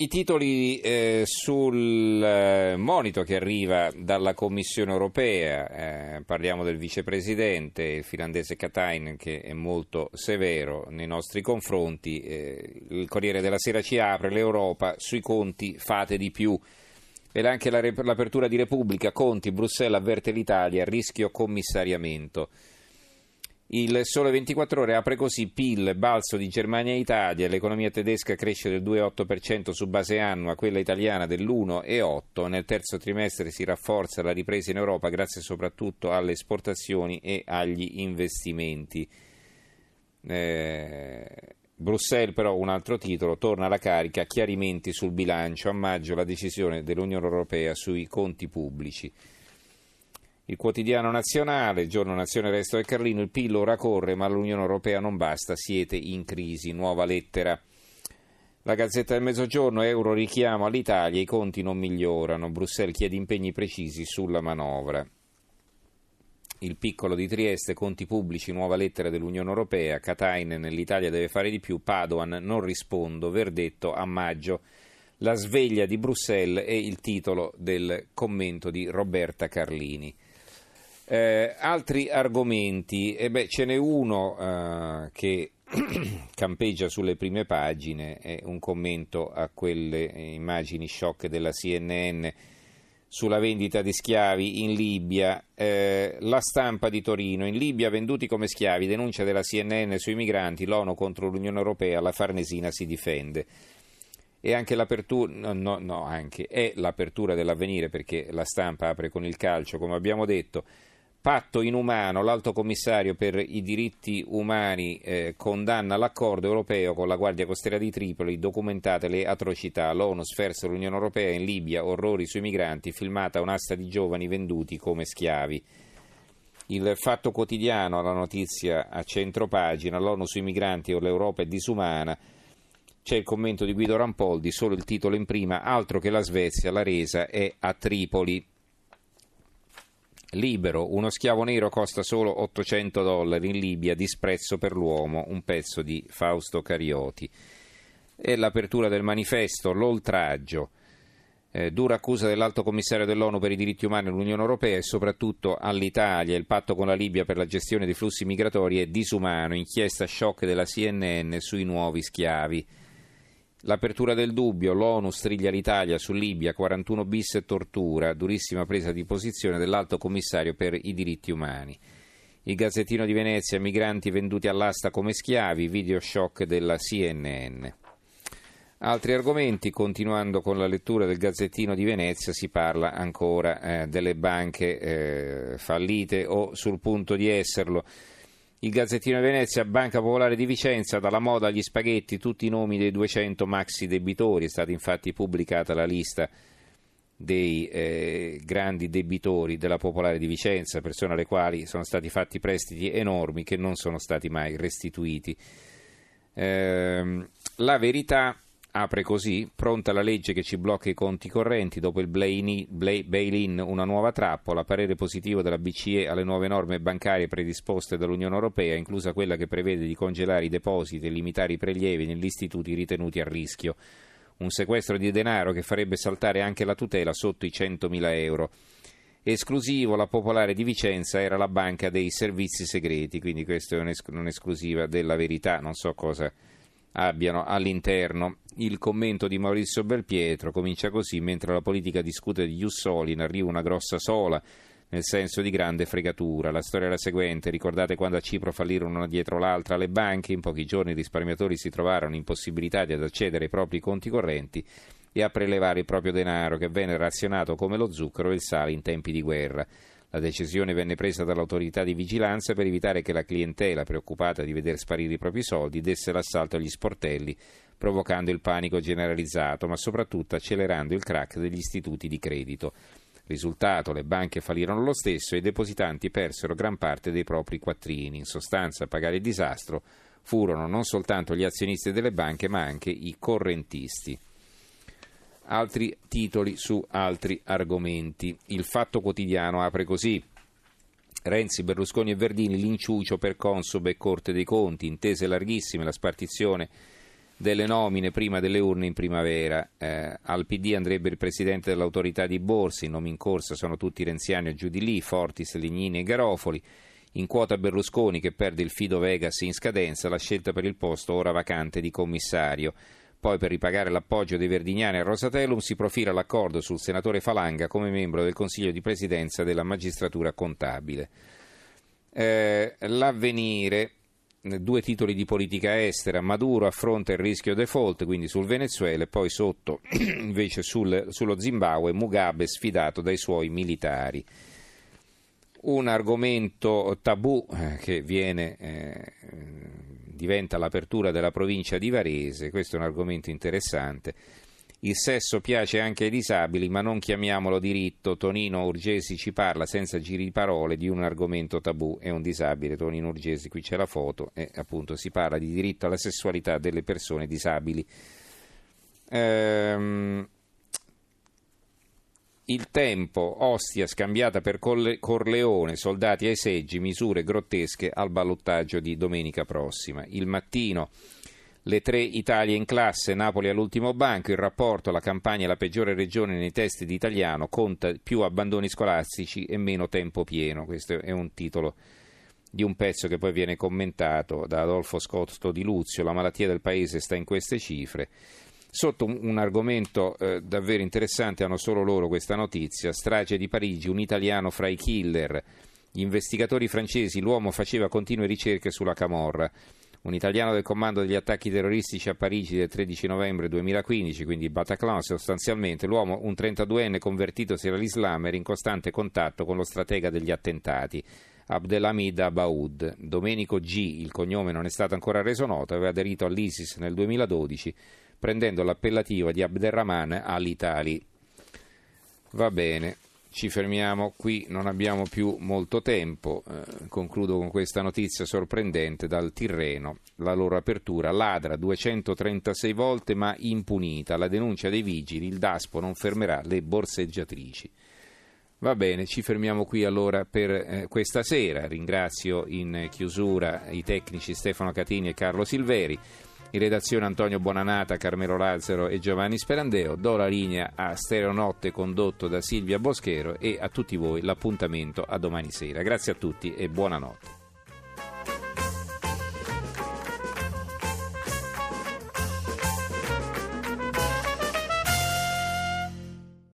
I titoli eh, sul eh, monito che arriva dalla Commissione europea, eh, parliamo del vicepresidente, il finlandese Katainen, che è molto severo nei nostri confronti. Eh, il Corriere della Sera ci apre, l'Europa sui conti fate di più. E anche la, l'apertura di Repubblica, Conti, Bruxelles avverte l'Italia, rischio commissariamento. Il Sole 24 Ore apre così PIL, balzo di Germania e Italia, l'economia tedesca cresce del 2,8% su base annua, quella italiana dell'1,8%, nel terzo trimestre si rafforza la ripresa in Europa grazie soprattutto alle esportazioni e agli investimenti. Eh, Bruxelles però un altro titolo, torna alla carica, chiarimenti sul bilancio, a maggio la decisione dell'Unione Europea sui conti pubblici. Il quotidiano nazionale, il giorno Nazione Resto del Carlino, il PIL ora corre ma l'Unione Europea non basta, siete in crisi, nuova lettera. La Gazzetta del Mezzogiorno, euro richiamo all'Italia, i conti non migliorano, Bruxelles chiede impegni precisi sulla manovra. Il piccolo di Trieste, conti pubblici, nuova lettera dell'Unione Europea, Katainen, l'Italia deve fare di più, Padoan, non rispondo, verdetto a maggio. La sveglia di Bruxelles è il titolo del commento di Roberta Carlini. Eh, altri argomenti, eh beh, ce n'è uno eh, che campeggia sulle prime pagine, è un commento a quelle immagini shock della CNN sulla vendita di schiavi in Libia. Eh, la stampa di Torino, in Libia venduti come schiavi, denuncia della CNN sui migranti, l'ONU contro l'Unione Europea, la Farnesina si difende. E anche l'apertura, no, no, no, anche, è l'apertura dell'avvenire perché la stampa apre con il calcio, come abbiamo detto. Patto inumano, l'alto commissario per i diritti umani eh, condanna l'accordo europeo con la Guardia Costiera di Tripoli, documentate le atrocità. L'ONU sferza l'Unione Europea in Libia, orrori sui migranti, filmata un'asta di giovani venduti come schiavi. Il fatto quotidiano, la notizia a centro pagina, l'ONU sui migranti o l'Europa è disumana. C'è il commento di Guido Rampoldi, solo il titolo in prima, altro che la Svezia, la resa è a Tripoli. Libero, uno schiavo nero costa solo 800 dollari in Libia, disprezzo per l'uomo, un pezzo di Fausto Carioti. E l'apertura del manifesto, l'oltraggio, eh, dura accusa dell'alto commissario dell'ONU per i diritti umani all'Unione Europea e soprattutto all'Italia. Il patto con la Libia per la gestione dei flussi migratori è disumano, inchiesta shock della CNN sui nuovi schiavi. L'apertura del dubbio, l'ONU striglia l'Italia su Libia, 41 bis e tortura, durissima presa di posizione dell'alto commissario per i diritti umani. Il Gazzettino di Venezia, migranti venduti all'asta come schiavi, video shock della CNN. Altri argomenti, continuando con la lettura del Gazzettino di Venezia, si parla ancora eh, delle banche eh, fallite o sul punto di esserlo. Il Gazzettino di Venezia, Banca Popolare di Vicenza, dalla moda agli spaghetti, tutti i nomi dei 200 maxi debitori. È stata infatti pubblicata la lista dei eh, grandi debitori della Popolare di Vicenza, persone alle quali sono stati fatti prestiti enormi che non sono stati mai restituiti. Eh, la verità Apre così, pronta la legge che ci blocca i conti correnti, dopo il bail-in una nuova trappola, parere positivo della BCE alle nuove norme bancarie predisposte dall'Unione Europea, inclusa quella che prevede di congelare i depositi e limitare i prelievi negli istituti ritenuti a rischio. Un sequestro di denaro che farebbe saltare anche la tutela sotto i 100.000 euro. Esclusivo, la popolare di Vicenza era la banca dei servizi segreti, quindi questa è un'esclusiva della verità, non so cosa abbiano all'interno. Il commento di Maurizio Belpietro comincia così: mentre la politica discute di Jussoli, in arriva una grossa sola, nel senso di grande fregatura. La storia è la seguente: ricordate quando a Cipro fallirono una dietro l'altra le banche? In pochi giorni i risparmiatori si trovarono impossibilitati ad accedere ai propri conti correnti e a prelevare il proprio denaro, che venne razionato come lo zucchero e il sale in tempi di guerra. La decisione venne presa dall'autorità di vigilanza per evitare che la clientela, preoccupata di vedere sparire i propri soldi, desse l'assalto agli sportelli, provocando il panico generalizzato, ma soprattutto accelerando il crack degli istituti di credito. Risultato, le banche fallirono lo stesso e i depositanti persero gran parte dei propri quattrini. In sostanza, a pagare il disastro furono non soltanto gli azionisti delle banche, ma anche i correntisti altri titoli su altri argomenti. Il Fatto Quotidiano apre così. Renzi, Berlusconi e Verdini, l'inciucio per Consob e Corte dei Conti, intese larghissime, la spartizione delle nomine prima delle urne in primavera. Eh, al PD andrebbe il presidente dell'autorità di Borsi, i nomi in corsa sono tutti renziani o giù di lì, Fortis, Lignini e Garofoli. In quota Berlusconi che perde il Fido Vegas in scadenza, la scelta per il posto ora vacante di commissario. Poi per ripagare l'appoggio dei Verdignani a Rosatellum si profila l'accordo sul senatore Falanga come membro del Consiglio di Presidenza della magistratura contabile. Eh, l'avvenire due titoli di politica estera, Maduro affronta il rischio default, quindi sul Venezuela, e poi sotto invece sul, sullo Zimbabwe Mugabe sfidato dai suoi militari. Un argomento tabù eh, che viene, eh, diventa l'apertura della provincia di Varese, questo è un argomento interessante il sesso piace anche ai disabili, ma non chiamiamolo diritto. Tonino Urgesi ci parla senza giri di parole di un argomento tabù. È un disabile, Tonino Urgesi, qui c'è la foto, e appunto si parla di diritto alla sessualità delle persone disabili. Ehm, il tempo, Ostia scambiata per Corleone, soldati ai seggi, misure grottesche al ballottaggio di domenica prossima. Il mattino le tre Italie in classe, Napoli all'ultimo banco, il rapporto La campagna è la peggiore regione nei testi di italiano, conta più abbandoni scolastici e meno tempo pieno. Questo è un titolo di un pezzo che poi viene commentato da Adolfo Scotto di Luzio, La malattia del paese sta in queste cifre. Sotto un, argomento eh, davvero interessante hanno solo loro questa notizia, strage di Parigi, un italiano fra i killer, gli investigatori francesi, l'uomo faceva continue ricerche sulla Camorra un italiano del comando degli attacchi terroristici a Parigi del 13 novembre 2015, quindi Bataclan, sostanzialmente l'uomo, un 32enne convertitosi all'Islam, era in costante contatto con lo stratega degli attentati. Abdelhamid Abaoud. Domenico G, il cognome non è stato ancora reso noto, aveva aderito all'ISIS nel 2012 prendendo l'appellativo di Abderrahman al-Itali. Va bene. Ci fermiamo qui, non abbiamo più molto tempo. Eh, concludo con questa notizia sorprendente dal Tirreno. La loro apertura ladra 236 volte ma impunita. La denuncia dei vigili, il DASPO non fermerà le borseggiatrici. Va bene, ci fermiamo qui allora per eh, questa sera. Ringrazio in chiusura i tecnici Stefano Catini e Carlo Silveri. In redazione Antonio Bonanata, Carmelo Lazzaro e Giovanni Sperandeo. Do la linea a Stereonotte condotto da Silvia Boschero e a tutti voi l'appuntamento a domani sera. Grazie a tutti e buonanotte.